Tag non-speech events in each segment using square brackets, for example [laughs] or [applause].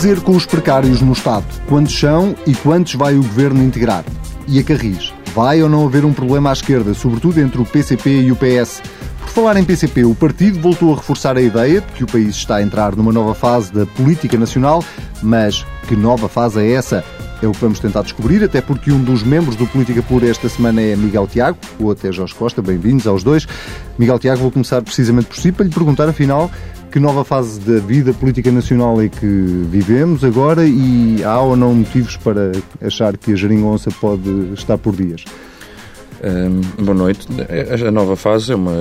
fazer com os precários no Estado? Quantos são e quantos vai o Governo integrar? E a Carris? Vai ou não haver um problema à esquerda, sobretudo entre o PCP e o PS? Por falar em PCP, o partido voltou a reforçar a ideia de que o país está a entrar numa nova fase da política nacional, mas que nova fase é essa? É o que vamos tentar descobrir, até porque um dos membros do Política Pura esta semana é Miguel Tiago, ou até Jorge Costa. Bem-vindos aos dois. Miguel Tiago, vou começar precisamente por si para lhe perguntar, afinal, que nova fase da vida política nacional é que vivemos agora e há ou não motivos para achar que a geringonça pode estar por dias? Um, boa noite. A nova fase é uma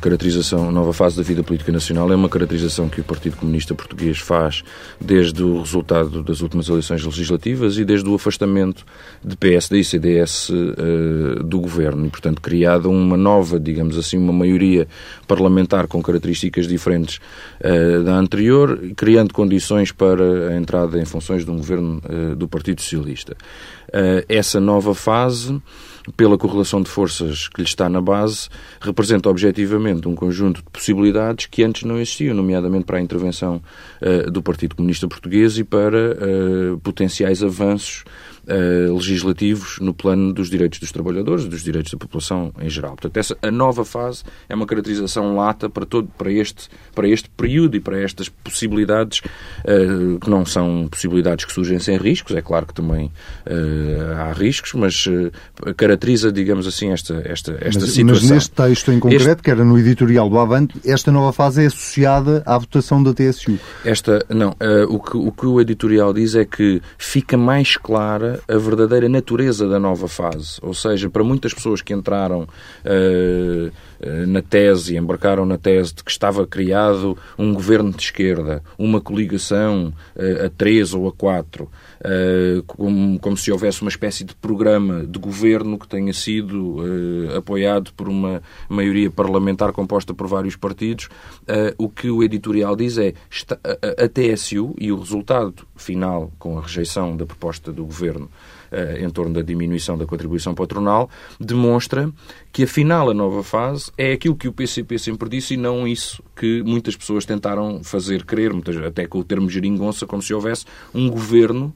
caracterização, a nova fase da vida política nacional é uma caracterização que o Partido Comunista Português faz desde o resultado das últimas eleições legislativas e desde o afastamento de PSD e CDS uh, do governo e, portanto, criada uma nova, digamos assim, uma maioria parlamentar com características diferentes uh, da anterior, criando condições para a entrada em funções de um governo uh, do Partido Socialista. essa nova fase pela correlação de forças que lhe está na base, representa objetivamente um conjunto de possibilidades que antes não existiam, nomeadamente para a intervenção uh, do Partido Comunista Português e para uh, potenciais avanços uh, legislativos no plano dos direitos dos trabalhadores, dos direitos da população em geral. Portanto, essa, a nova fase é uma caracterização lata para, todo, para, este, para este período e para estas possibilidades, uh, que não são possibilidades que surgem sem riscos, é claro que também uh, há riscos, mas caracteriza, digamos assim, esta, esta, esta mas, situação. Mas neste texto em concreto, este... que era no editorial do Avante, esta nova fase é associada à votação da TSU. Esta, não, o, que, o que o editorial diz é que fica mais clara a verdadeira natureza da nova fase. Ou seja, para muitas pessoas que entraram uh, na tese, embarcaram na tese de que estava criado um governo de esquerda, uma coligação uh, a três ou a quatro, uh, como, como, se houvesse uma espécie de programa de governo que tenha sido apoiado por uma maioria parlamentar composta por vários partidos, o que o editorial diz é a, TSU e o resultado final com a rejeição da proposta do governo em torno da diminuição da contribuição patronal, demonstra que afinal a nova fase é aquilo que o PCP sempre disse e não isso que muitas pessoas tentaram fazer crer, até com o termo geringonça, como se houvesse um governo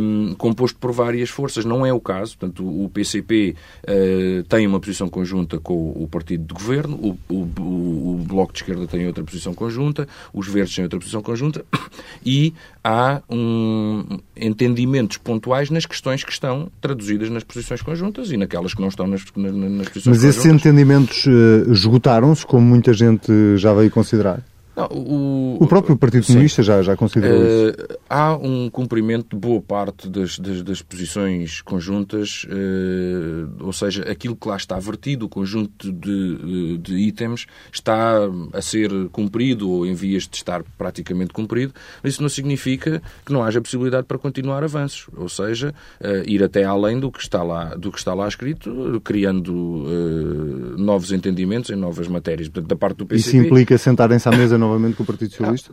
um, composto por várias forças. Não é o caso. Portanto, o PCP uh, eh, tem uma posição conjunta com o partido de governo, o, o, o, Bloco de Esquerda tem outra posição conjunta, os Verdes têm outra posição conjunta [coughs] e há um, entendimentos pontuais nas questões que estão traduzidas nas posições conjuntas e naquelas que não estão nas, nas, nas posições Mas esses entendimentos uh, esgotaram-se, como muita gente já veio considerar? Não, o, o, próprio Partido Comunista já, já considerou uh, isso. Há um cumprimento de boa parte das, das, das posições conjuntas, uh, ou seja, aquilo que lá está vertido, o conjunto de, de, itens, está a ser cumprido ou em vias de estar praticamente cumprido, mas isso não significa que não haja possibilidade para continuar avanços, ou seja, uh, ir até além do que está lá, do que está lá escrito, criando novos entendimentos em novas matérias. Portanto, da parte do PCP... Isso implica sentarem-se à mesa novamente com o Partido Socialista?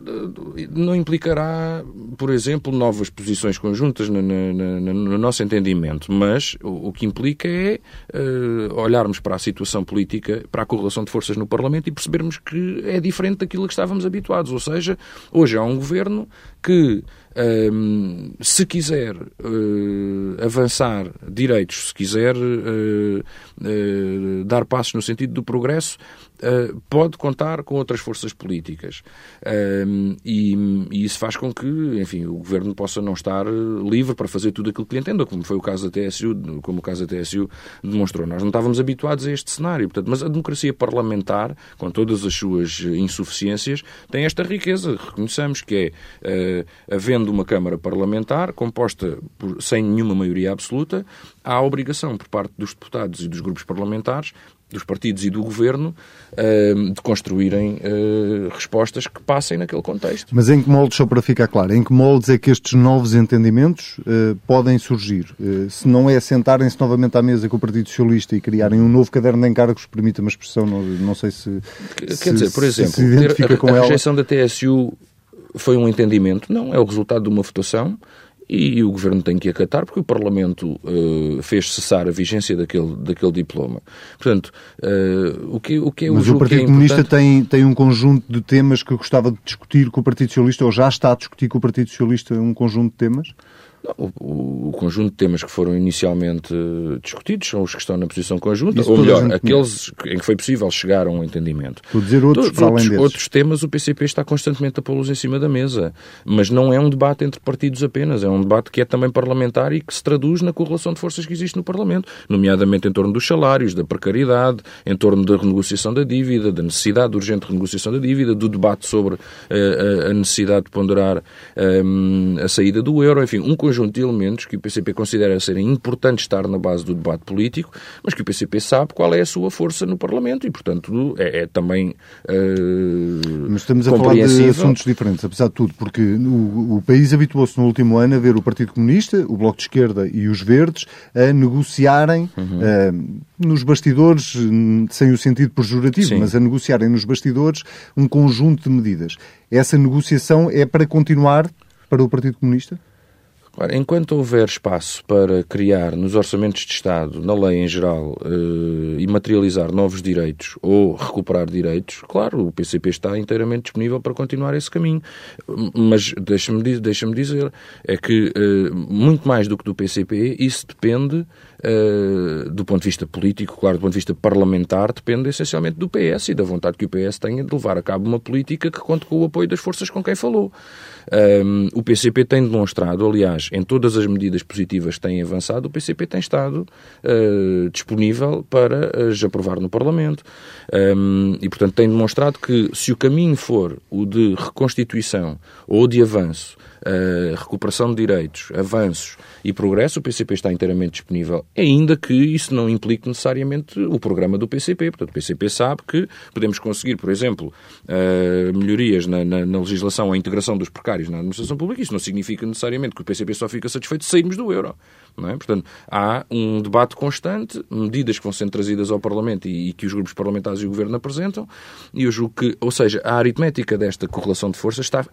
Não implicará, por exemplo, novas posições conjuntas no, no, no nosso entendimento, mas o, que implica é uh, olharmos para a situação política, para a correlação de forças no Parlamento e percebermos que é diferente daquilo a que estávamos habituados. Ou seja, hoje há um governo que um, se quiser uh, avançar direitos, se quiser uh, uh, dar passos no sentido do progresso, pode contar com outras forças políticas. E, e, isso faz com que, enfim, o governo possa não estar livre para fazer tudo aquilo que lhe entenda, como foi o caso da TSU, como o caso da TSU demonstrou. Nós não estávamos habituados a este cenário, portanto, mas a democracia parlamentar, com todas as suas insuficiências, tem esta riqueza. Reconheçamos que é, havendo uma Câmara Parlamentar, composta por, sem nenhuma maioria absoluta, há a obrigação por parte dos deputados e dos grupos parlamentares dos partidos e do governo uh, de construírem uh, respostas que passem naquele contexto. Mas em que moldes, só para ficar claro, em que moldes é que estes novos entendimentos uh, podem surgir? se não é sentarem-se novamente à mesa com o Partido Socialista e criarem um novo caderno de encargos, permita uma expressão, não, não sei se. Quer se, dizer, por exemplo, se a, a, a rejeição da TSU foi um entendimento, não, é o resultado de uma votação e o Governo tem que acatar porque o Parlamento uh, fez cessar a vigência daquele, daquele diploma. Portanto, uh, o, que, o que é Mas o, o Partido é Comunista tem, tem um conjunto de temas que gostava de discutir com o Partido Socialista ou já está a discutir com o Partido Socialista um conjunto de temas? O, o, conjunto de temas que foram inicialmente discutidos são os que estão na posição conjunta, Isso ou melhor, aqueles em que foi possível chegar a um entendimento. A dizer outros, Todos, outros, outros temas o PCP está constantemente a pô-los em cima da mesa, mas não é um debate entre partidos apenas, é um debate que é também parlamentar e que se traduz na correlação de forças que existe no Parlamento, nomeadamente em torno dos salários, da precariedade, em torno da renegociação da dívida, da necessidade de urgente renegociação da dívida, do debate sobre uh, a necessidade de ponderar um, a saída do euro, enfim, um conjunto de elementos que o PCP considera serem importantes estar na base do debate político, mas que o PCP sabe qual é a sua força no Parlamento e, portanto, é, é também uh, Mas estamos a falar de assuntos diferentes, apesar de tudo, porque o, o país habituou-se no último ano a ver o Partido Comunista, o Bloco de Esquerda e os Verdes a negociarem uhum. uh, nos bastidores, sem o sentido pejorativo, Sim. mas a negociarem nos bastidores um conjunto de medidas. Essa negociação é para continuar para o Partido Comunista? Ora, enquanto houver espaço para criar nos orçamentos de Estado, na lei em geral, eh, e materializar novos direitos ou recuperar direitos, claro, o PCP está inteiramente disponível para continuar esse caminho. Mas deixa-me deixa dizer, é que eh, muito mais do que do PCP, isso depende Uh, do ponto de vista político, claro, do ponto de vista parlamentar, depende essencialmente do PS e da vontade que o PS tenha de levar a cabo uma política que conte com o apoio das forças com quem falou. Um, o PCP tem demonstrado, aliás, em todas as medidas positivas que têm avançado, o PCP tem estado uh, disponível para as aprovar no Parlamento. Um, e, portanto, tem demonstrado que se o caminho for o de reconstituição ou de avanço recuperação de direitos, avanços e progresso, o PCP está inteiramente disponível, ainda que isso não implique necessariamente o programa do PCP. Portanto, o PCP sabe que podemos conseguir, por exemplo, uh, melhorias na, na, na, legislação, a integração dos precários na administração pública. Isso não significa necessariamente que o PCP só fica satisfeito se sairmos do euro. É? Portanto, há um debate constante, medidas que vão sendo trazidas ao Parlamento e, e, que os grupos parlamentares e o Governo apresentam, e eu julgo que, ou seja, a aritmética desta correlação de forças está,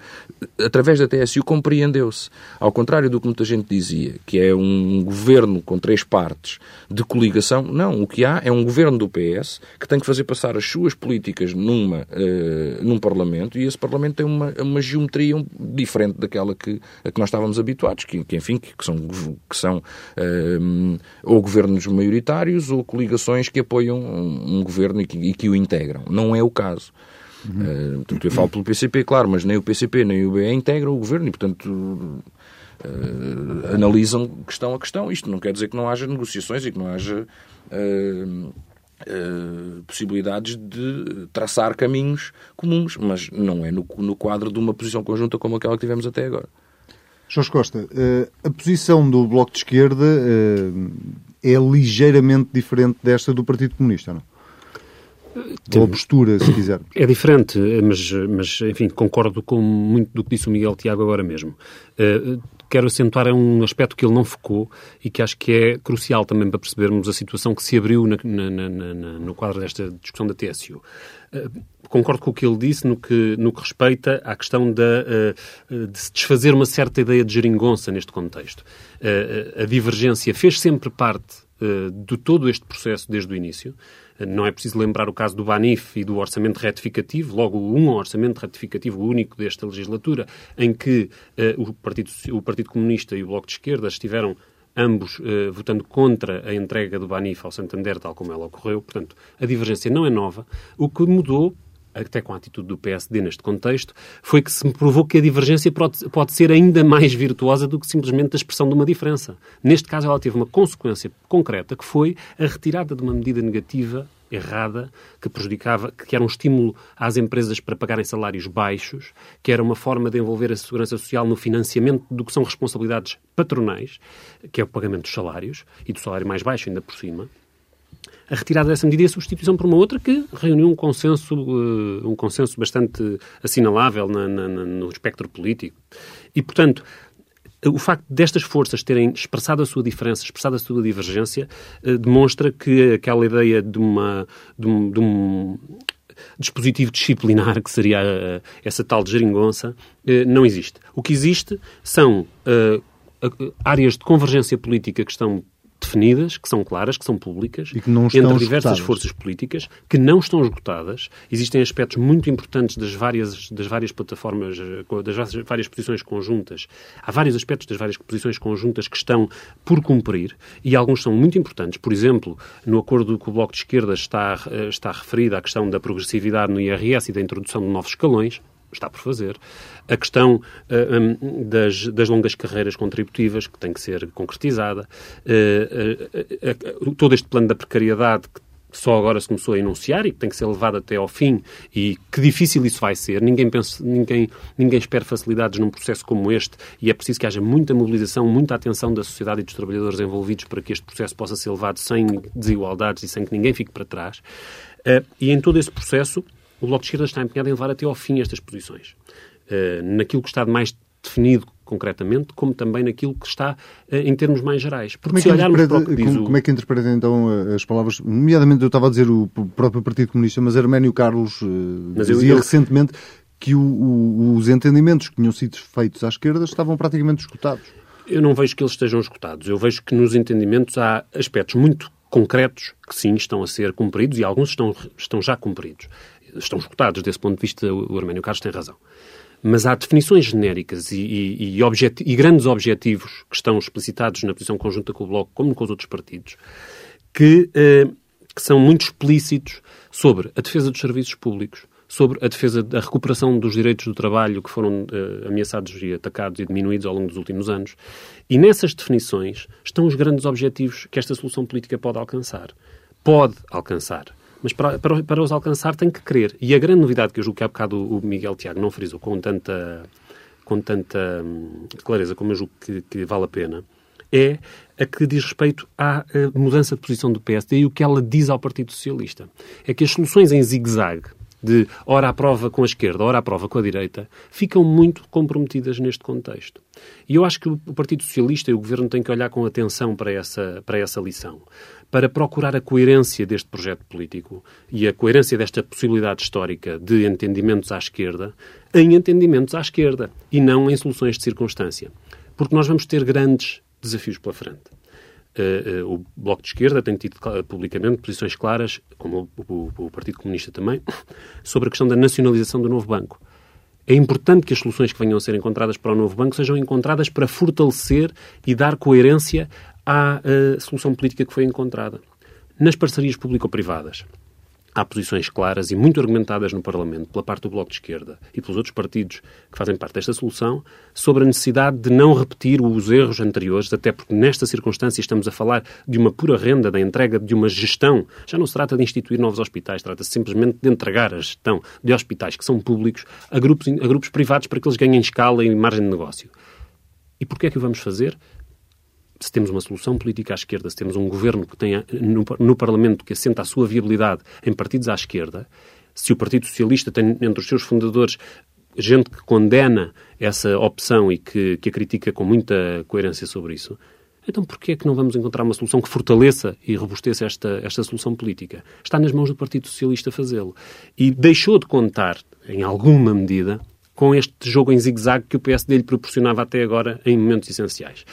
através da TSU, compreendeu-se. Ao contrário do que muita gente dizia, que é um governo com três partes de coligação, não. O que há é um governo do PS que tem que fazer passar as suas políticas numa, uh, num Parlamento, e esse Parlamento tem uma, uma geometria diferente daquela que, a que nós estávamos habituados, que, que enfim, que, que são, que são uh, ou governos maioritários ou coligações que apoiam um, um governo e que, e que, o integram. Não é o caso. Uhum. Uh, eu falo pelo PCP, claro, mas nem o PCP nem o BE integram o governo e, portanto, uh, analisam questão a questão. Isto não quer dizer que não haja negociações e que não haja uh, uh, possibilidades de traçar caminhos comuns, mas não é no, no, quadro de uma posição conjunta como aquela que tivemos até agora. Jorge Costa, a posição do Bloco de Esquerda é ligeiramente diferente desta do Partido Comunista, não? Tem, Ou postura, se quiser. É diferente, mas, mas, enfim, concordo com muito do que disse o Miguel Tiago agora mesmo. Uh, quero acentuar um aspecto que ele não focou e que acho que é crucial também para percebermos a situação que se abriu na, na, na, no quadro desta discussão da TSU. Uh, concordo com o que ele disse no que, no que respeita à questão da, uh, de se desfazer uma certa ideia de geringonça neste contexto. Uh, a divergência fez sempre parte de todo este processo desde o início. Não é preciso lembrar o caso do Banif e do orçamento retificativo, logo um orçamento retificativo único desta legislatura, em que o, Partido, o Partido Comunista e o Bloco de Esquerda estiveram ambos uh, votando contra a entrega do Banif ao Santander, tal como ela ocorreu. Portanto, a divergência não é nova. O que mudou até com a atitude do PSD neste contexto, foi que se me provou que a divergência pode, ser ainda mais virtuosa do que simplesmente a expressão de uma diferença. Neste caso, ela teve uma consequência concreta, que foi a retirada de uma medida negativa errada que prejudicava, que era um estímulo às empresas para pagarem salários baixos, que era uma forma de envolver a segurança social no financiamento do que são responsabilidades patronais, que é o pagamento dos salários e do salário mais baixo ainda por cima a retirada dessa medida e a substituição por uma outra que reuniu um consenso, uh, um consenso bastante assinalável na, na, no espectro político. E, portanto, o facto destas forças terem expressado a sua diferença, expressado a sua divergência, uh, demonstra que aquela ideia de, uma, de, um, de um dispositivo disciplinar, que seria uh, essa tal de geringonça, não existe. O que existe são áreas de convergência política que estão definidas, que são claras, que são públicas, e que não estão entre diversas esgotadas. forças políticas, que não estão esgotadas. Existem aspectos muito importantes das várias, das várias plataformas, eh, das várias, posições conjuntas. Há vários aspectos das várias posições conjuntas que estão por cumprir e alguns são muito importantes. Por exemplo, no acordo que o Bloco de Esquerda está, eh, está referido à questão da progressividade no IRS e da introdução de novos escalões está por fazer. A questão uh, um, das, das, longas carreiras contributivas, que tem que ser concretizada. Uh, uh, todo este plano da precariedade que só agora se começou a enunciar e que tem que ser levado até ao fim e que difícil isso vai ser. Ninguém, pensa, ninguém, ninguém espera facilidades num processo como este e é preciso que haja muita mobilização, muita atenção da sociedade e dos trabalhadores envolvidos para que este processo possa ser levado sem desigualdades e sem que ninguém fique para trás. e em todo esse processo, o Bloco de Esquerda está empenhado em levar até ao fim estas posições. Uh, naquilo que está de mais definido concretamente, como também naquilo que está uh, em termos mais gerais. Porque como é que diz como, o... como é que interpreta então as palavras, nomeadamente eu estava a dizer o próprio Partido Comunista, mas Arménio Carlos uh, mas dizia eu, eu... recentemente que o, o, os entendimentos que tinham sido feitos à esquerda estavam praticamente esgotados. Eu não vejo que eles estejam esgotados. Eu vejo que nos entendimentos há aspectos muito concretos que sim estão a ser cumpridos e alguns estão, estão já cumpridos estão esgotados. Desse ponto de vista, o Arménio Carlos tem razão. Mas há definições genéricas e, e, e, e, grandes objetivos que estão explicitados na posição conjunta com o Bloco, como com os outros partidos, que, eh, que são muito explícitos sobre a defesa dos serviços públicos, sobre a defesa da recuperação dos direitos do trabalho que foram eh, ameaçados e atacados e diminuídos ao longo dos últimos anos. E nessas definições estão os grandes objetivos que esta solução política pode alcançar. Pode alcançar mas para, para, para, os alcançar tem que querer. E a grande novidade que eu julgo que há bocado o Miguel Tiago não frisou com tanta, com tanta hum, clareza como eu julgo que, que vale a pena, é a que diz respeito à mudança de posição do PSD e o que ela diz ao Partido Socialista. É que as soluções em zigue-zague, de ora à prova com a esquerda, ora à prova com a direita, ficam muito comprometidas neste contexto. E eu acho que o Partido Socialista e o Governo têm que olhar com atenção para essa, para essa lição para procurar a coerência deste projeto político e a coerência desta possibilidade histórica de entendimentos à esquerda em entendimentos à esquerda e não em soluções de circunstância. Porque nós vamos ter grandes desafios pela frente. Uh, uh, o Bloco de Esquerda tem tido publicamente posições claras, como o, o, o, Partido Comunista também, [laughs] sobre a questão da nacionalização do novo banco. É importante que as soluções que venham a ser encontradas para o novo banco sejam encontradas para fortalecer e dar coerência à uh, solução política que foi encontrada. Nas parcerias público-privadas, há posições claras e muito argumentadas no Parlamento pela parte do Bloco de Esquerda e pelos outros partidos que fazem parte desta solução sobre a necessidade de não repetir os erros anteriores, até porque nesta circunstância estamos a falar de uma pura renda, da entrega de uma gestão. Já não se trata de instituir novos hospitais, trata-se simplesmente de entregar a gestão de hospitais que são públicos a grupos, a grupos privados para que eles ganhem escala e margem de negócio. E porquê é que o vamos fazer? Se temos uma solução política à esquerda, se temos um governo que tenha no, no, Parlamento que assenta a sua viabilidade em partidos à esquerda, se o Partido Socialista tem entre os seus fundadores gente que condena essa opção e que, que a critica com muita coerência sobre isso, então porquê é que não vamos encontrar uma solução que fortaleça e robusteça esta, esta solução política? Está nas mãos do Partido Socialista fazê-lo. E deixou de contar, em alguma medida, com este jogo em zigue-zague que o PSD lhe proporcionava até agora em momentos essenciais.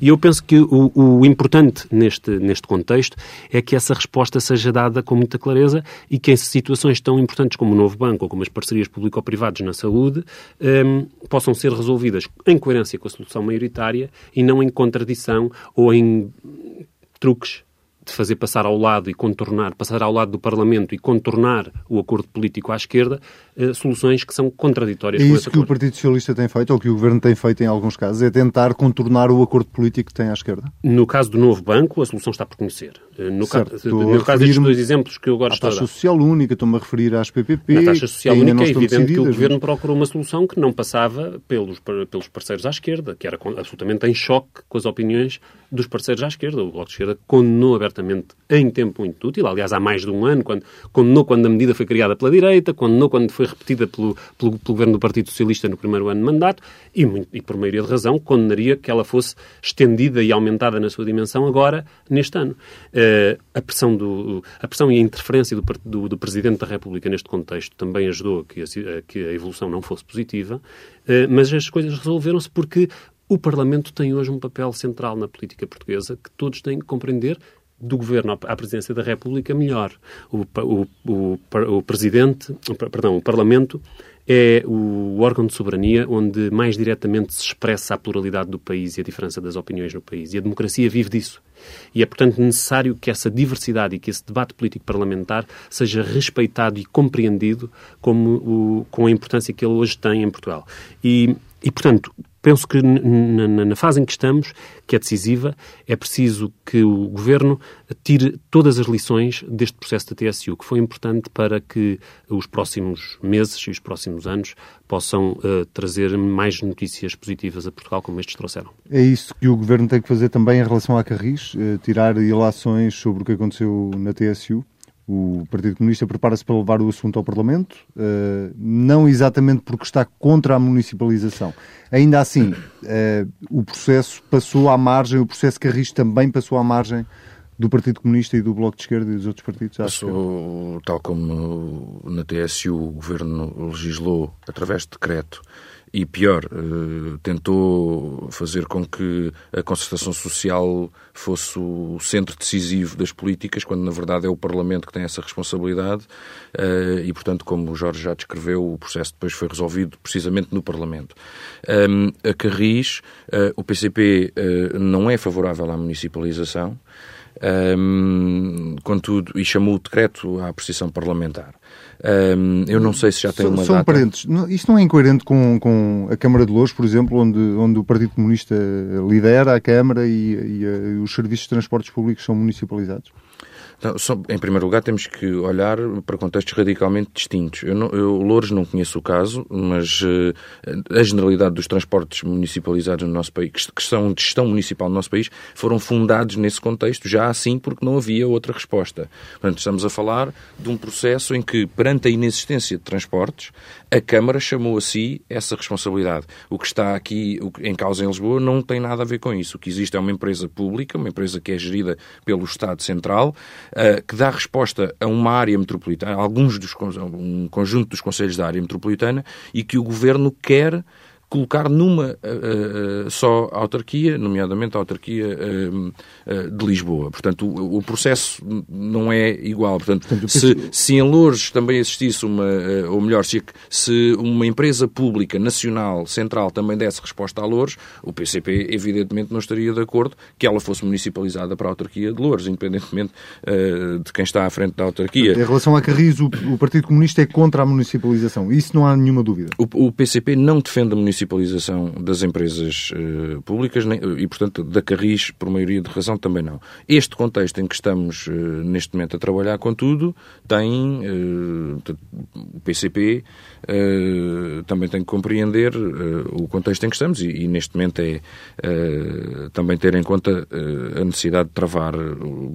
E eu penso que o, o, importante neste, neste contexto é que essa resposta seja dada com muita clareza e que em situações tão importantes como o novo banco ou como as parcerias público-privadas na saúde um, possam ser resolvidas em coerência com a solução maioritária e não em contradição ou em truques de fazer passar ao lado e contornar, passar ao lado do Parlamento e contornar o acordo político à esquerda, eh, soluções que são contraditórias é isso que o Partido Socialista tem feito, ou que o Governo tem feito em alguns casos, é tentar contornar o acordo político que tem à esquerda? No caso do novo banco, a solução está por conhecer. Eh, no, certo, caso, no caso destes dois exemplos que eu agora estou a taxa social única, estou-me a referir às PPP. Na taxa social única é evidente que o Governo procurou uma solução que não passava pelos, pelos parceiros à esquerda, que era absolutamente em choque com as opiniões dos parceiros à esquerda. O Bloco de Esquerda condenou abertamente em tempo muito útil, aliás, há mais de um ano, quando, condenou quando a medida foi criada pela direita, condenou quando foi repetida pelo, pelo, pelo governo do Partido Socialista no primeiro ano de mandato e, e, por maioria de razão, condenaria que ela fosse estendida e aumentada na sua dimensão agora, neste ano. Uh, a, pressão do, a pressão e a interferência do, do, do Presidente da República neste contexto também ajudou a que a, a, que a evolução não fosse positiva, uh, mas as coisas resolveram-se porque O Parlamento tem hoje um papel central na política portuguesa que todos têm que compreender do Governo à Presidência da República melhor. O, o, o, o Presidente, perdão, o Parlamento é o órgão de soberania onde mais diretamente se expressa a pluralidade do país e a diferença das opiniões no país. E a democracia vive disso. E é, portanto, necessário que essa diversidade e que esse debate político parlamentar seja respeitado e compreendido como o, com a importância que ele hoje tem em Portugal. E, e portanto, penso que na, fase em que estamos, que é decisiva, é preciso que o Governo tire todas as lições deste processo da TSU, que foi importante para que os próximos meses e os próximos anos possam uh, trazer mais notícias positivas a Portugal, como estes trouxeram. É isso que o Governo tem que fazer também em relação à Carris, uh, tirar ilações sobre o que aconteceu na TSU? O Partido Comunista prepara-se para levar o assunto ao Parlamento, uh, não exatamente porque está contra a municipalização. Ainda assim, uh, o processo passou à margem, o processo Carris também passou à margem do Partido Comunista e do Bloco de Esquerda e dos outros partidos? Passou, tal como na TSU o Governo legislou através de decreto e pior, eh, tentou fazer com que a concertação social fosse o centro decisivo das políticas, quando na verdade é o Parlamento que tem essa responsabilidade eh, e, portanto, como o Jorge já descreveu, o processo depois foi resolvido precisamente no Parlamento. A Carris, eh, o PCP não é favorável à municipalização, contudo, e chamou o decreto à apreciação parlamentar. Um, eu não sei se já tem uma São data. parentes. Isto não é incoerente com, com a Câmara de Louros, por exemplo, onde, onde o Partido Comunista lidera a Câmara e, e, e os serviços de transportes públicos são municipalizados? Então, só, em primeiro lugar, temos que olhar para contextos radicalmente distintos. Eu, não, eu Louros não conheço o caso, mas uh, a generalidade dos transportes municipalizados no nosso país, que, que são de gestão municipal no nosso país, foram fundados nesse contexto, já assim porque não havia outra resposta. Portanto, estamos a falar de um processo em que, perante a inexistência de transportes, a Câmara chamou a si essa responsabilidade. O que está aqui em causa em Lisboa não tem nada a ver com isso. O que existe é uma empresa pública, uma empresa que é gerida pelo Estado Central, uh, que dá resposta a uma área metropolitana, a alguns dos um conjunto dos conselhos da área metropolitana e que o governo quer colocar numa uh, uh, só autarquia, nomeadamente a autarquia uh, de Lisboa. Portanto, o, o, processo não é igual. Portanto, Portanto se, se em Lourdes também existisse uma, ou melhor, se, se uma empresa pública nacional, central, também desse resposta a Lourdes, o PCP evidentemente não estaria de acordo que ela fosse municipalizada para a autarquia de Lourdes, independentemente de quem está à frente da autarquia. Em relação a Carris, o, o Partido Comunista é contra a municipalização. Isso não há nenhuma dúvida. O, o PCP não defende a municipalização municipalização das empresas uh, públicas nem, e, portanto, da Carris, por maioria de razão, também não. Este contexto em que estamos uh, neste momento a trabalhar, contudo, tem uh, o PCP também tem que compreender o contexto em que estamos e, e neste momento é também ter em conta a necessidade de travar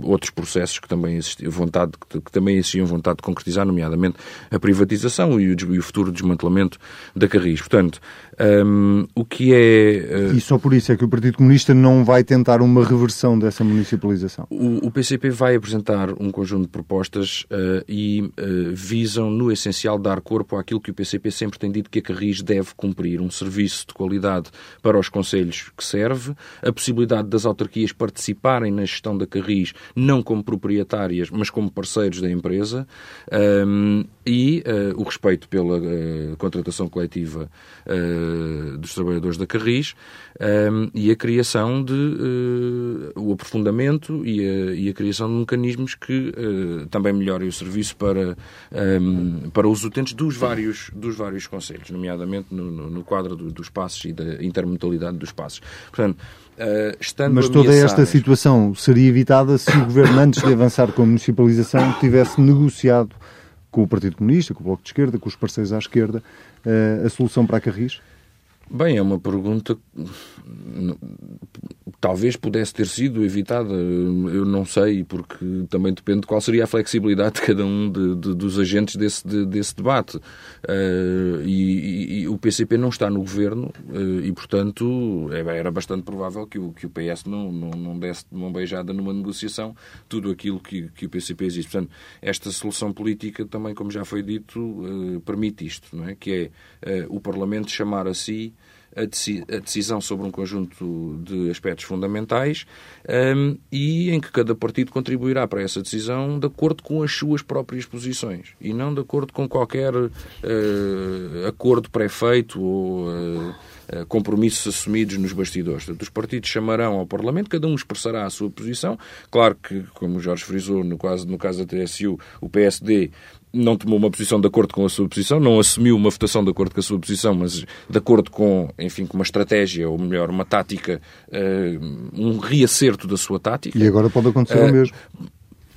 outros processos que também existiam vontade que, que, também existiam vontade de concretizar, nomeadamente a privatização e o, e o futuro desmantelamento da Carris. Portanto, um, o que é. Uh... E só por isso é que o Partido Comunista não vai tentar uma reversão dessa municipalização? O, o PCP vai apresentar um conjunto de propostas uh, e uh, visam, no essencial, dar corpo àquilo que o PCP sempre tem dito que a Carris deve cumprir: um serviço de qualidade para os conselhos que serve, a possibilidade das autarquias participarem na gestão da Carris, não como proprietárias, mas como parceiros da empresa, um, e o respeito pela contratação coletiva dos trabalhadores da Carris ehm, e a criação de uh, o aprofundamento e a, e a, criação de mecanismos que uh, também melhorem o serviço para, ehm, para os utentes dos vários, dos vários conselhos, nomeadamente no, no, no quadro do, dos passos e da intermodalidade dos passos. Portanto, Uh, Mas toda esta situação seria evitada se o governo, antes de avançar com a municipalização, tivesse negociado com o Partido Comunista, com o Bloco de Esquerda, com os parceiros à esquerda, uh, a solução para a Carris? Bem, é uma pergunta talvez pudesse ter sido evitada, eu não sei, porque também depende de qual seria a flexibilidade de cada um de, de, dos agentes desse, de, desse debate. Uh, e, e, o PCP não está no governo uh, e, portanto, é, era bastante provável que o, que o PS não, não, não desse de mão beijada numa negociação tudo aquilo que, que o PCP existe. Portanto, esta solução política também, como já foi dito, uh, permite isto, não é? que é o Parlamento chamar a si a, decisão sobre um conjunto de aspectos fundamentais um, e em que cada partido contribuirá para essa decisão de acordo com as suas próprias posições e não de acordo com qualquer uh, acordo pré-feito ou uh, compromissos assumidos nos bastidores. Portanto, os partidos chamarão ao Parlamento, cada um expressará a sua posição. Claro que, como o Jorge frisou, no caso, no caso da TSU, o PSD não tomou uma posição de acordo com a sua posição, não assumiu uma votação de acordo com a sua posição, mas de acordo com, enfim, com uma estratégia, ou melhor, uma tática, uh, um reacerto da sua tática. E agora pode acontecer uh, o mesmo.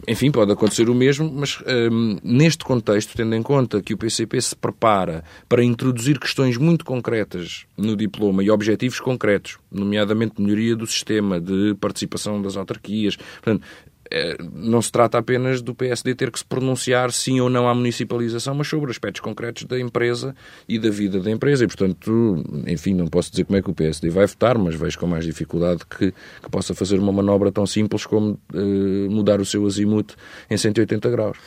Enfim, pode acontecer o mesmo, mas um, neste contexto, tendo em conta que o PCP se prepara para introduzir questões muito concretas no diploma e objetivos concretos, nomeadamente melhoria do sistema de participação das autarquias, portanto, não se trata apenas do PSD ter que se pronunciar sim ou não à municipalização, mas sobre aspectos concretos da empresa e da vida da empresa. E, portanto, enfim, não posso dizer como é que o PSD vai votar, mas vejo com mais dificuldade que, que possa fazer uma manobra tão simples como uh, mudar o seu azimuth em 180 graus.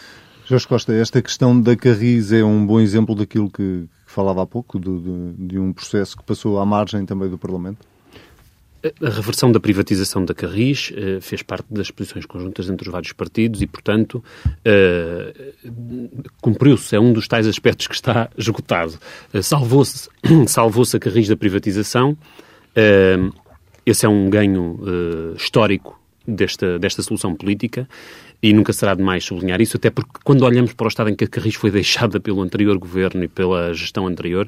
Jorge Costa, esta questão da Carris é um bom exemplo daquilo que, falava há pouco, de, de, de um processo que passou à margem também do Parlamento? A reversão da privatização da Carris uh, fez parte das posições conjuntas entre os vários partidos e, portanto, uh, cumpriu-se. É um dos tais aspectos que está [laughs] esgotado. Uh, Salvou-se [clears throat] salvou a Carris da privatização. esse é um ganho histórico desta, desta solução política e nunca será demais sublinhar isso, até porque quando olhamos para o estado em que a Carris foi [laughs] deixada pelo anterior governo e pela gestão anterior,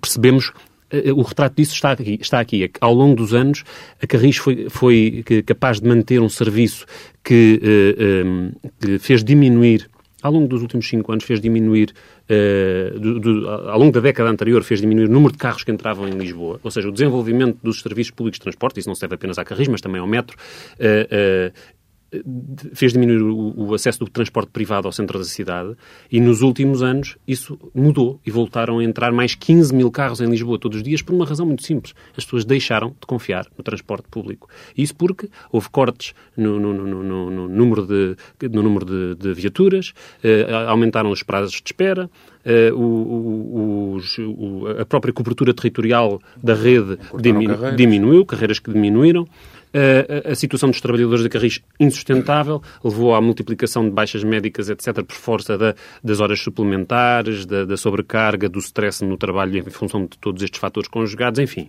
percebemos eh, o retrato disso está aqui. Está aqui. Ao longo dos anos, a Carris foi, foi capaz de manter um serviço que, uh, um, que fez diminuir ao longo dos últimos cinco anos fez diminuir, uh, do, do, ao longo da década anterior, fez diminuir o número de carros que entravam em Lisboa. Ou seja, o desenvolvimento dos serviços públicos de transporte, isso não serve apenas à Carris, mas também ao metro, uh, uh, fez diminuir o, o, acesso do transporte privado ao centro da cidade e nos últimos anos isso mudou e voltaram a entrar mais 15 mil carros em Lisboa todos os dias por uma razão muito simples. As pessoas deixaram de confiar no transporte público. Isso porque houve cortes no, no, no, no número, de, no número de, de viaturas, eh, aumentaram os prazos de espera, Uh, o, o, a própria cobertura territorial da rede diminuiu, carreiras que diminuíram. A situação dos trabalhadores da Carris insustentável, levou à multiplicação de baixas médicas, etc., por força da, das horas suplementares, da, da sobrecarga, do stress no trabalho em função de todos estes fatores conjugados, enfim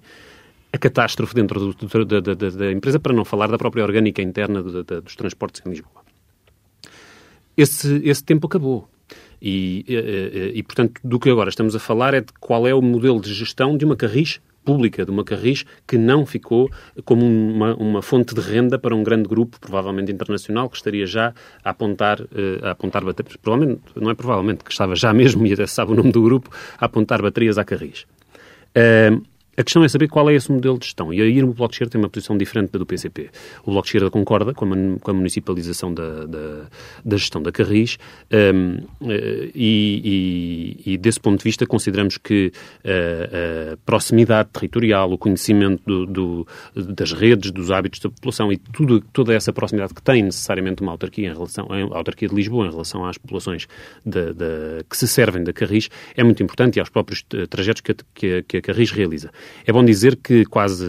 a catástrofe dentro do, da, da, da, empresa, para não falar da própria orgânica interna do, dos transportes em Lisboa. Esse, esse tempo acabou. E, e, e, portanto, do que agora estamos a falar é de qual é o modelo de gestão de uma Carris pública, de uma Carris que não ficou como uma, uma fonte de renda para um grande grupo, provavelmente internacional, que estaria já a apontar, uh, a apontar baterias, provavelmente, não é provavelmente, que estava já mesmo, [laughs] e até sabe o nome do grupo, a apontar baterias à Carris. Uh, a questão é saber qual é esse modelo de gestão. E aí o Bloco de Esquerda tem uma posição diferente da do PCP. O Bloco de Esquerda concorda com a, com a municipalização da, da, da, gestão da Carris um, eh, e, e, e, desse ponto de vista, consideramos que a, eh, a proximidade territorial, o conhecimento do, do, das redes, dos hábitos da população e tudo, toda essa proximidade que tem necessariamente uma autarquia em relação a autarquia de Lisboa em relação às populações de, de, que se servem da Carris é muito importante e aos próprios eh, trajetos que a, que a Carris realiza. É bom dizer que quase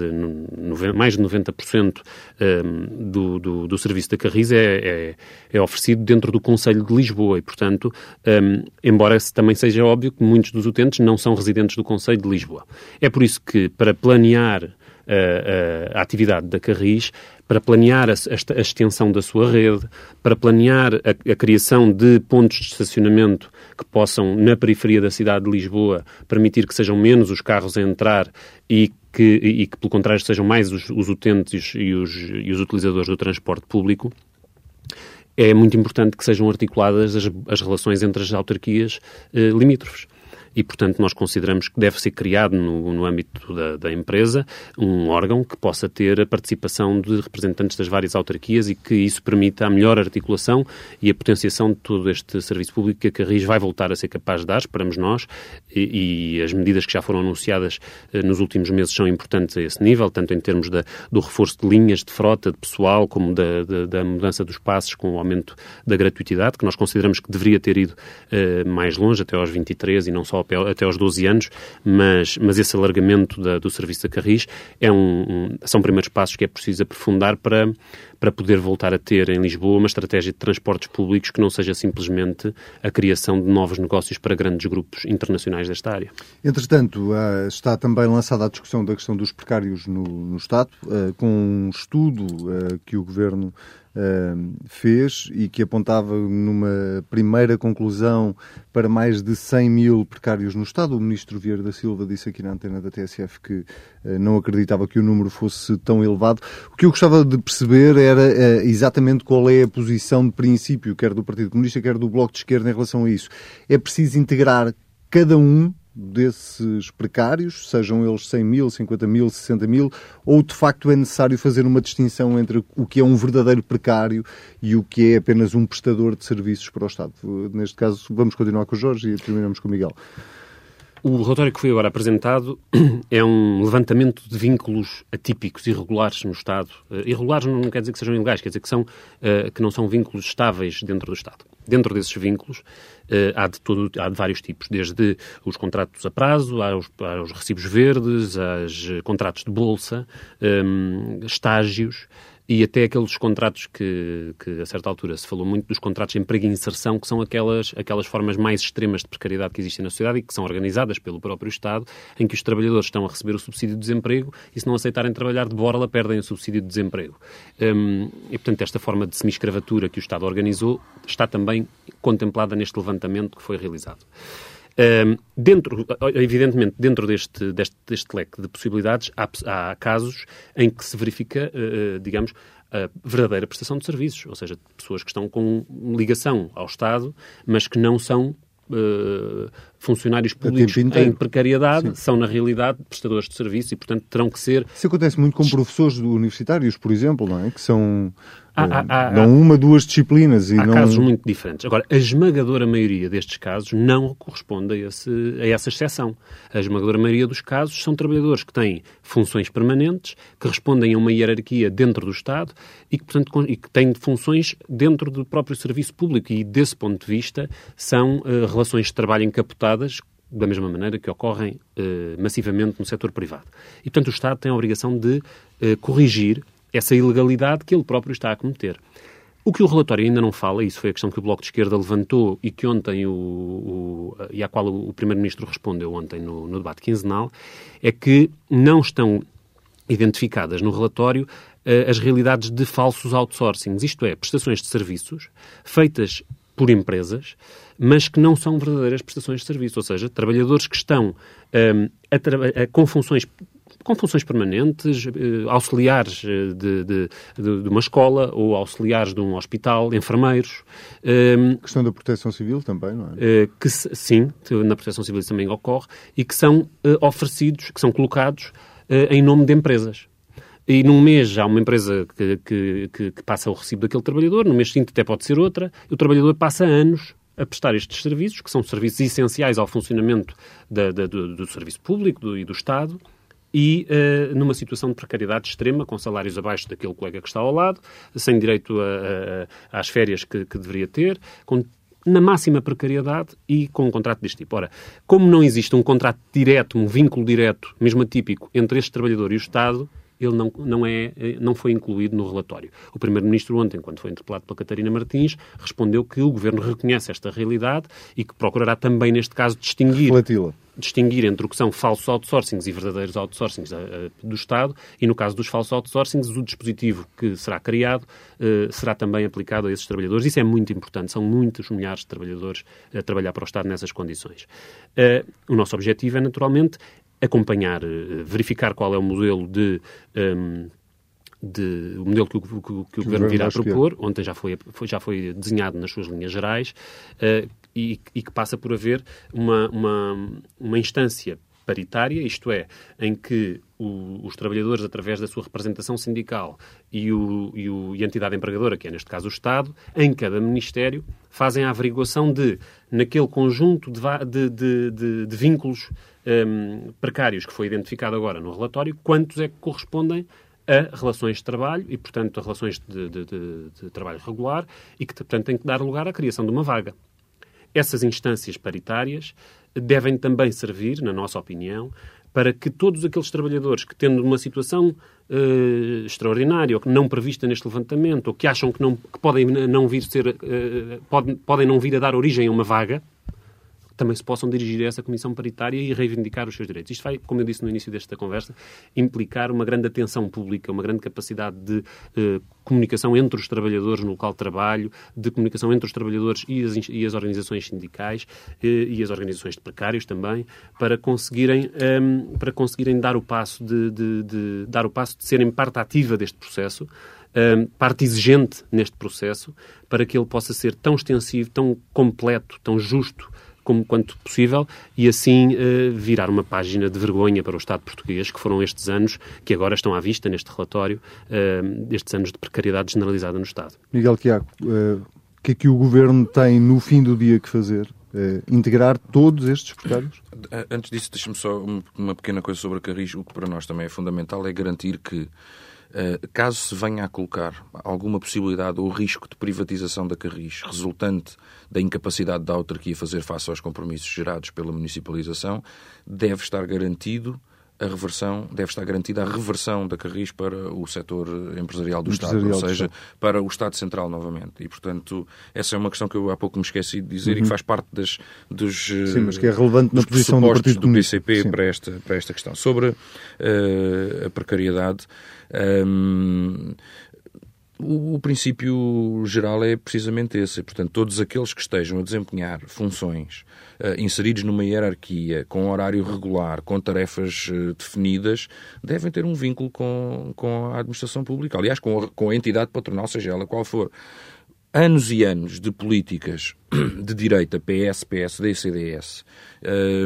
mais de 90% hum, do, do, do, serviço da Carris é, é, é, oferecido dentro do Conselho de Lisboa e, portanto, um, embora também seja óbvio que muitos dos utentes não são residentes do Conselho de Lisboa. É por isso que, para planear a, a, atividade da Carris, para planear a, a, extensão da sua rede, para planear a, a, criação de pontos de estacionamento que possam, na periferia da cidade de Lisboa, permitir que sejam menos os carros a entrar e que, e que pelo contrário, sejam mais os, os utentes e os, e os utilizadores do transporte público. É muito importante que sejam articuladas as, as relações entre as autarquias eh, limítrofes e, portanto, nós consideramos que deve ser criado no, no âmbito da, da, empresa um órgão que possa ter a participação de representantes das várias autarquias e que isso permita a melhor articulação e a potenciação de todo este serviço público que a Carris vai voltar a ser capaz de dar, esperamos nós, e, e as medidas que já foram anunciadas eh, nos últimos meses são importantes a esse nível, tanto em termos da, do reforço de linhas de frota, de pessoal, como da, da, da, mudança dos passos com o aumento da gratuitidade, que nós consideramos que deveria ter ido eh, mais longe, até aos 23 e não só até, aos 12 anos, mas, mas esse alargamento da, do serviço da Carris é um, um, são primeiros passos que é preciso aprofundar para, para poder voltar a ter em Lisboa uma estratégia de transportes públicos que não seja simplesmente a criação de novos negócios para grandes grupos internacionais desta área. Entretanto, ah, está também lançada a discussão da questão dos precários no, no Estado, ah, com um estudo ah, que o Governo fez e que apontava numa primeira conclusão para mais de 100 mil precários no Estado. O ministro Vieira da Silva disse aqui na antena da TSF que uh, não acreditava que o número fosse tão elevado. O que eu gostava de perceber era uh, exatamente qual é a posição de princípio, quer do Partido Comunista, quer do Bloco de Esquerda em relação a isso. É preciso integrar cada um desses precários, sejam eles 100 mil, 50 mil, 60 mil, ou de facto é necessário fazer uma distinção entre o que é um verdadeiro precário e o que é apenas um prestador de serviços para o Estado? Neste caso, vamos continuar com o Jorge e terminamos com o Miguel. O relatório que foi agora apresentado [clears throat] é um levantamento de vínculos atípicos, irregulares no Estado. Uh, irregulares não quer dizer que sejam ilegais, quer dizer que, são, uh, que não são vínculos estáveis dentro do Estado. Dentro desses vínculos uh, há, de todo, há de vários tipos, desde os contratos a prazo, aos, aos recibos verdes, aos contratos de bolsa, um, estágios, e até aqueles contratos que, que, a certa altura se falou muito dos contratos de emprego e inserção, que são aquelas, aquelas formas mais extremas de precariedade que existem na sociedade e que são organizadas pelo próprio Estado, em que os trabalhadores estão a receber o subsídio de desemprego e se não aceitarem trabalhar de borla perdem o subsídio de desemprego. Um, e, portanto, esta forma de semi-escravatura que o Estado organizou está também contemplada neste levantamento que foi realizado. Dentro, evidentemente, dentro deste, deste, deste leque de possibilidades, há, há casos em que se verifica, uh, digamos, a verdadeira prestação de serviços, ou seja, pessoas que estão com ligação ao Estado, mas que não são uh, funcionários públicos em precariedade, Sim. são na realidade prestadores de serviços e, portanto, terão que ser... Isso acontece muito com professores universitários, por exemplo, não é? Que são Há, há, não uma, duas disciplinas. E há não... casos muito diferentes. Agora, a esmagadora maioria destes casos não corresponde a, esse, a essa exceção. A esmagadora maioria dos casos são trabalhadores que têm funções permanentes, que respondem a uma hierarquia dentro do Estado e que, portanto, e que têm funções dentro do próprio serviço público. E, desse ponto de vista, são uh, relações de trabalho encapotadas da mesma maneira que ocorrem uh, massivamente no setor privado. E, portanto, o Estado tem a obrigação de uh, corrigir essa ilegalidade que ele próprio está a cometer. O que o relatório ainda não fala, e isso foi a questão que o Bloco de Esquerda levantou e que ontem o, o e à qual o Primeiro-Ministro respondeu ontem no, no, debate quinzenal, é que não estão identificadas no relatório uh, as realidades de falsos outsourcings, isto é, prestações de serviços feitas por empresas, mas que não são verdadeiras prestações de serviço, ou seja, trabalhadores que estão um, a, a, com funções com funções permanentes, eh, auxiliares eh, de, de, de, uma escola ou auxiliares de um hospital, enfermeiros. Um, questão da proteção civil também, não é? Eh, que, sim, na proteção civil isso também ocorre, e que são oferecidos, que são colocados em nome de empresas. E num mês há uma empresa que, que, que, passa o recibo daquele trabalhador, no mês seguinte até pode ser outra, e o trabalhador passa anos a prestar estes serviços, que são serviços essenciais ao funcionamento da, da, do, do, serviço público do, e do Estado, e uh, numa situação de precariedade extrema, com salários abaixo daquele colega que está ao lado, sem direito a, a, às férias que, que deveria ter, com na máxima precariedade e com um contrato deste tipo. Ora, como não existe um contrato direto, um vínculo direto, mesmo atípico, entre este trabalhador e o Estado, ele não, não, é, não foi incluído no relatório. O Primeiro-Ministro ontem, quando foi interpelado pela Catarina Martins, respondeu que o Governo reconhece esta realidade e que procurará também, neste caso, distinguir distinguir entre o que são falsos outsourcings e verdadeiros outsourcings uh, do Estado e, no caso dos falsos outsourcings, o dispositivo que será criado uh, será também aplicado a esses trabalhadores. Isso é muito importante. São muitos milhares de trabalhadores a trabalhar para o Estado nessas condições. O nosso objetivo é, naturalmente, acompanhar, verificar qual é o modelo de... Um, ehm, de, o modelo que o, que, que o Governo virá propor, ontem já foi, foi, já foi desenhado nas suas linhas gerais, uh, e, e que passa por haver uma, uma, uma instância paritária, isto é, em que o, os trabalhadores, através da sua representação sindical e, o, e, o, e, a entidade empregadora, que é neste caso o Estado, em cada Ministério, fazem a averiguação de, naquele conjunto de, de, de, de vínculos um, precários que foi identificado agora no relatório, quantos é que correspondem a relações de trabalho e, portanto, a relações de, de trabalho regular e que, portanto, têm que dar lugar à criação de uma vaga. Essas instâncias paritárias devem também servir, na nossa opinião, para que todos aqueles trabalhadores que, tendo uma situação uh, extraordinária ou que não prevista neste levantamento, ou que acham que, não, que podem não vir ser, uh, podem, podem não vir a dar origem a uma vaga, também se possam dirigir a essa comissão paritária e reivindicar os seus direitos. Isto vai, como eu disse no início desta conversa, implicar uma grande atenção pública, uma grande capacidade de eh, comunicação entre os trabalhadores no local de trabalho, de comunicação entre os trabalhadores e as, e as organizações sindicais eh, e as organizações de precários também, para conseguirem, um, para conseguirem dar o passo de, de, de, dar o passo de serem parte ativa deste processo. Um, parte exigente neste processo para que ele possa ser tão extensivo, tão completo, tão justo como quanto possível e assim uh, virar uma página de vergonha para o Estado português, que foram estes anos que agora estão à vista neste relatório, uh, estes anos de precariedade generalizada no Estado. Miguel Tiago, uh, o que é que o Governo tem no fim do dia que fazer? Uh, integrar todos estes precários? Antes disso, deixe-me só uma pequena coisa sobre a Carris. O que para nós também é fundamental é garantir que eh, caso se venha a colocar alguma possibilidade ou risco de privatização da Carris resultante da incapacidade da autarquia fazer face aos compromissos gerados pela municipalização, deve estar garantido a reversão, deve estar garantida a reversão da Carris para o setor empresarial do empresarial Estado, ou seja, Estado. para o Estado Central novamente. E, portanto, essa é uma questão que eu há pouco me esqueci de dizer uhum. e que uhum. faz parte das, dos, Sim, mas que é relevante na posição do, Partido do PCP para esta, para esta questão. Sobre uh, a precariedade, um, o, o, princípio geral é precisamente esse. Portanto, todos aqueles que estejam a desempenhar funções uh, inseridos numa hierarquia, com horário regular, com tarefas uh, definidas, devem ter um vínculo com, com a administração pública. Aliás, com a, com a entidade patronal, seja ela qual for. Anos e anos de políticas [clears throat] de direita, PS, PSD e CDS,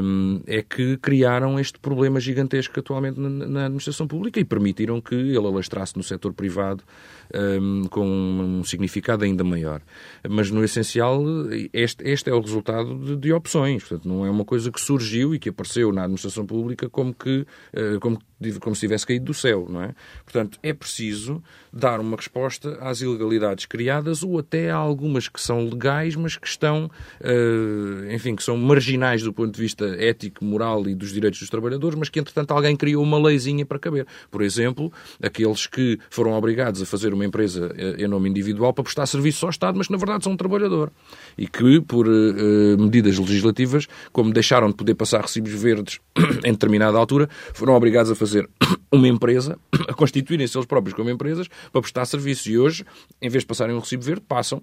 hum, é que criaram este problema gigantesco atualmente na administração pública e permitiram que ele alastrasse no setor privado um, com um significado ainda maior. Mas, no essencial, este, este é o resultado de, de, opções. Portanto, não é uma coisa que surgiu e que apareceu na administração pública como que uh, como, como se tivesse caído do céu, não é? Portanto, é preciso dar uma resposta às ilegalidades criadas ou até a algumas que são legais, mas que estão, uh, enfim, que são marginais do ponto de vista ético, moral e dos direitos dos trabalhadores, mas que, entretanto, alguém criou uma leizinha para caber. Por exemplo, aqueles que foram obrigados a fazer uma empresa eh, em nome individual para prestar serviço ao Estado, mas que na verdade são um trabalhador. E que, por uh, medidas legislativas, como deixaram de poder passar recibos verdes [coughs] em determinada altura, foram obrigados a fazer [coughs] uma empresa, [coughs] a constituírem-se eles próprios como empresas para prestar serviço. E hoje, em vez de passarem um recibo verde, passam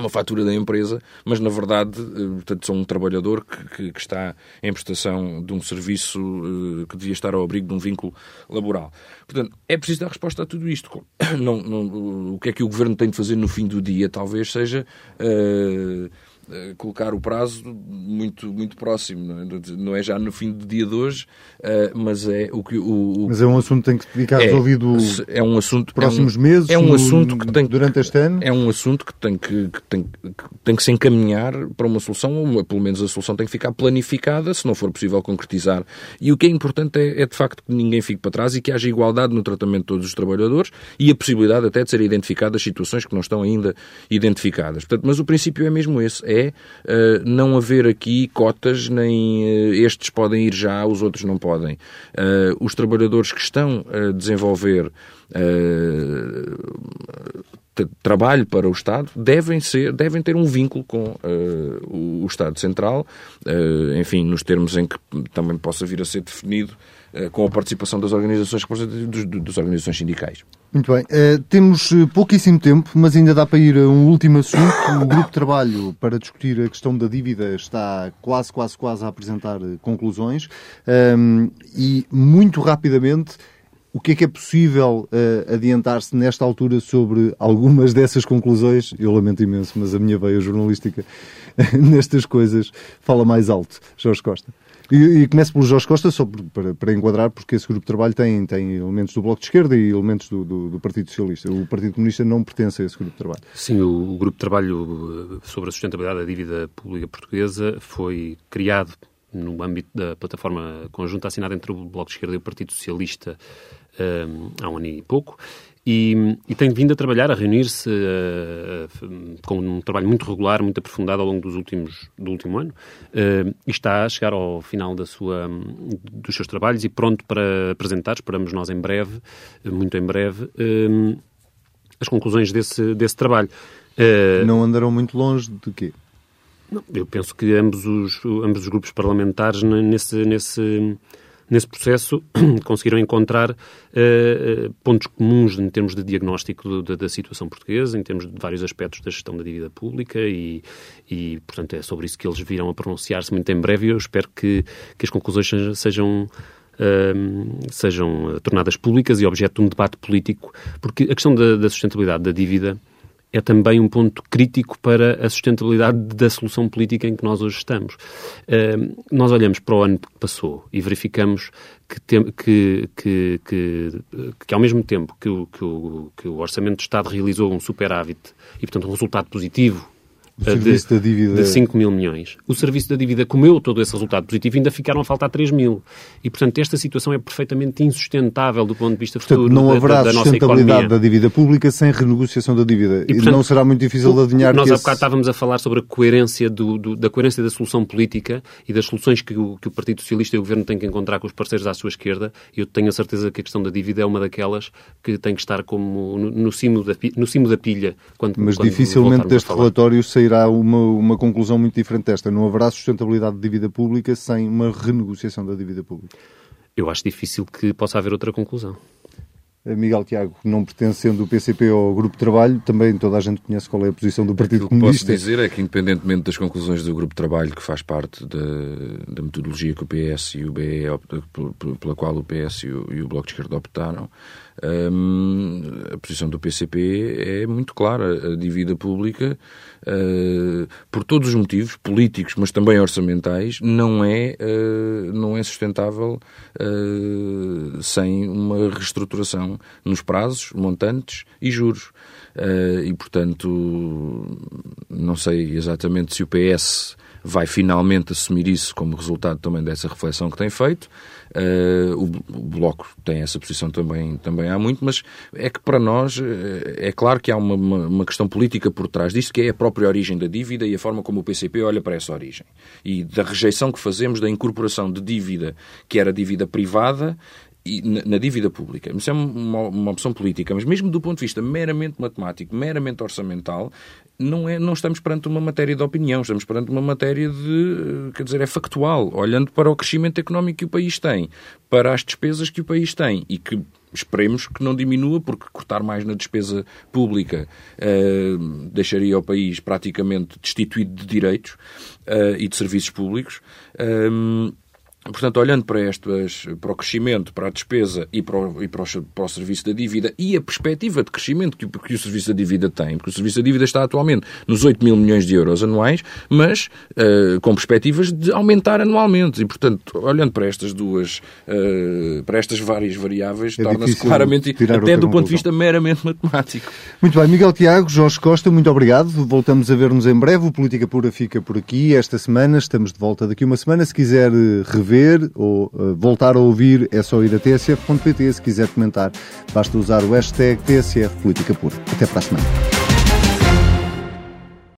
uma fatura da empresa, mas na verdade eh, portanto, são um trabalhador que, que, está em prestação de um serviço uh, que devia estar ao abrigo de um vínculo laboral. Portanto, é preciso dar resposta a tudo isto. [coughs] Não, não, o que é que o Governo tem de fazer no fim do dia talvez seja... Uh, eh, colocar o prazo muito, muito próximo, não é? não é já no fim do dia de hoje, uh, mas é o que o, o, Mas é um assunto que tem que ficar é, resolvido é um assunto, próximos é um, meses, é um assunto que tem durante este ano. É um assunto que tem que, que, tem, que tem que se encaminhar para uma solução, ou pelo menos a solução tem que ficar planificada, se não for possível concretizar. E o que é importante é, é de facto que ninguém fique para trás e que haja igualdade no tratamento de todos os trabalhadores e a possibilidade até de serem identificadas situações que não estão ainda identificadas. Portanto, mas o princípio é mesmo esse, é uh, não haver aqui cotas, nem uh, estes podem ir já, os outros não podem. Uh, os trabalhadores que estão a desenvolver trabalho para o Estado devem ser devem ter um vínculo com uh, o, Estado Central uh, enfim nos termos em que também possa vir a ser definido com a participação das organizações dos, das organizações sindicais muito bem. Uh, temos pouquíssimo tempo, mas ainda dá para ir a um último assunto. O grupo de trabalho para discutir a questão da dívida está quase, quase, quase a apresentar conclusões. Um, e, muito rapidamente, o que é que é possível uh, adiantar-se nesta altura sobre algumas dessas conclusões? Eu lamento imenso, mas a minha veia jornalística [laughs] nestas coisas fala mais alto. Jorge Costa. E, e começo pelo Jorge Costa, só para, para enquadrar, porque esse grupo de trabalho tem, tem elementos do Bloco de Esquerda e elementos do, do, do, Partido Socialista. O Partido Comunista não pertence a esse grupo de trabalho. Sim, o, o grupo de trabalho eh, sobre a sustentabilidade da dívida pública portuguesa foi criado no âmbito da plataforma conjunta assinada entre o Bloco de Esquerda e o Partido Socialista um, há um ano e pouco, e, e tem vindo a trabalhar, a reunir-se uh, com um trabalho muito regular, muito aprofundado ao longo dos últimos, do último ano uh, e está a chegar ao final da sua, dos seus trabalhos e pronto para apresentar, esperamos nós em breve, muito em breve, as conclusões desse, desse trabalho. Não andarão muito longe de quê? Não, eu penso que ambos os, ambos os grupos parlamentares nesse, nesse, nesse processo [clears throat] conseguiram encontrar uh, pontos comuns em termos de diagnóstico da, da, situação portuguesa, em termos de vários aspectos da gestão da dívida pública e, e portanto, é sobre isso que eles viram a pronunciar-se muito em breve e eu espero que, que as conclusões sejam Uh, sejam tornadas públicas e objeto de um debate político, porque a questão da, da, sustentabilidade da dívida é também um ponto crítico para a sustentabilidade da solução política em que nós hoje estamos. Uh, nós olhamos para o ano que passou e verificamos que, tem, que, que, que, que, ao mesmo tempo que o, que, o, que o Orçamento do Estado realizou um superávit e, portanto, um resultado positivo de, da dívida... de 5 mil milhões. O serviço da dívida comeu todo esse resultado positivo e ainda ficaram a faltar 3 mil. E, portanto, esta situação é perfeitamente insustentável do ponto de vista portanto, futuro não haverá da, da sustentabilidade da dívida pública sem renegociação da dívida. E, portanto, não será muito difícil de adivinhar Nós que há esse... bocado estávamos a falar sobre a coerência, do, do, da coerência da solução política e das soluções que o, que o Partido Socialista e o Governo têm que encontrar com os parceiros à sua esquerda. E eu tenho a certeza que a questão da dívida é uma daquelas que tem que estar como no, no cimo, da, no cimo da pilha. Quando, Mas quando dificilmente deste relatório sairá uma, uma conclusão muito diferente desta. Não haverá sustentabilidade de dívida pública sem uma renegociação da dívida pública. Eu acho difícil que possa haver outra conclusão. Eh, Miguel Tiago, não pertencendo o PCP ao grupo de trabalho, também toda a gente conhece qual é a posição do Partido Aquilo Comunista. O que posso dizer é que, independentemente das conclusões do grupo de trabalho, que faz parte da, da metodologia que o PS e o BE, pela qual o PS e o, e o Bloco de Esquerda optaram, a posição do PCP é muito clara. A dívida pública, uh, por todos os motivos, políticos, mas também orçamentais, não é, uh, não é sustentável uh, sem uma reestruturação nos prazos, montantes e juros. E, portanto, não sei exatamente se o PS vai finalmente assumir isso como resultado também dessa reflexão que tem feito. Uh, o, o, Bloco tem essa posição também, também há muito, mas é que para nós uh, é claro que há uma, uma, uma, questão política por trás disto, que é a própria origem da dívida e a forma como o PCP olha para essa origem. E da rejeição que fazemos da incorporação de dívida, que era dívida privada, na, dívida pública. Isso é uma, uma, opção política, mas mesmo do ponto de vista meramente matemático, meramente orçamental, não, é, não estamos perante uma matéria de opinião, estamos perante uma matéria de, quer dizer, é factual, olhando para o crescimento económico que o país tem, para as despesas que o país tem e que esperemos que não diminua, porque cortar mais na despesa pública uh, deixaria o país praticamente destituído de direitos uh, e de serviços públicos. Uh, Portanto, olhando para, estas, para o crescimento, para a despesa e para o, e para o, para o serviço da dívida e a perspectiva de crescimento que o, que o serviço da dívida tem, porque o serviço da dívida está atualmente nos 8 mil milhões de euros anuais, mas uh, com perspectivas de aumentar anualmente. E, portanto, olhando para estas duas, uh, para estas várias variáveis, é torna-se claramente, até do ponto de vista meramente matemático. Muito bem, Miguel Tiago, Jorge Costa, muito obrigado. Voltamos a ver-nos em breve. O Política Pura fica por aqui esta semana. Estamos de volta daqui uma semana. Se quiser eh, rever ver ou uh, voltar a ouvir, é só ir a tsf.pt. Se quiser comentar, basta usar o hashtag TSF Política Pura. Até para a semana.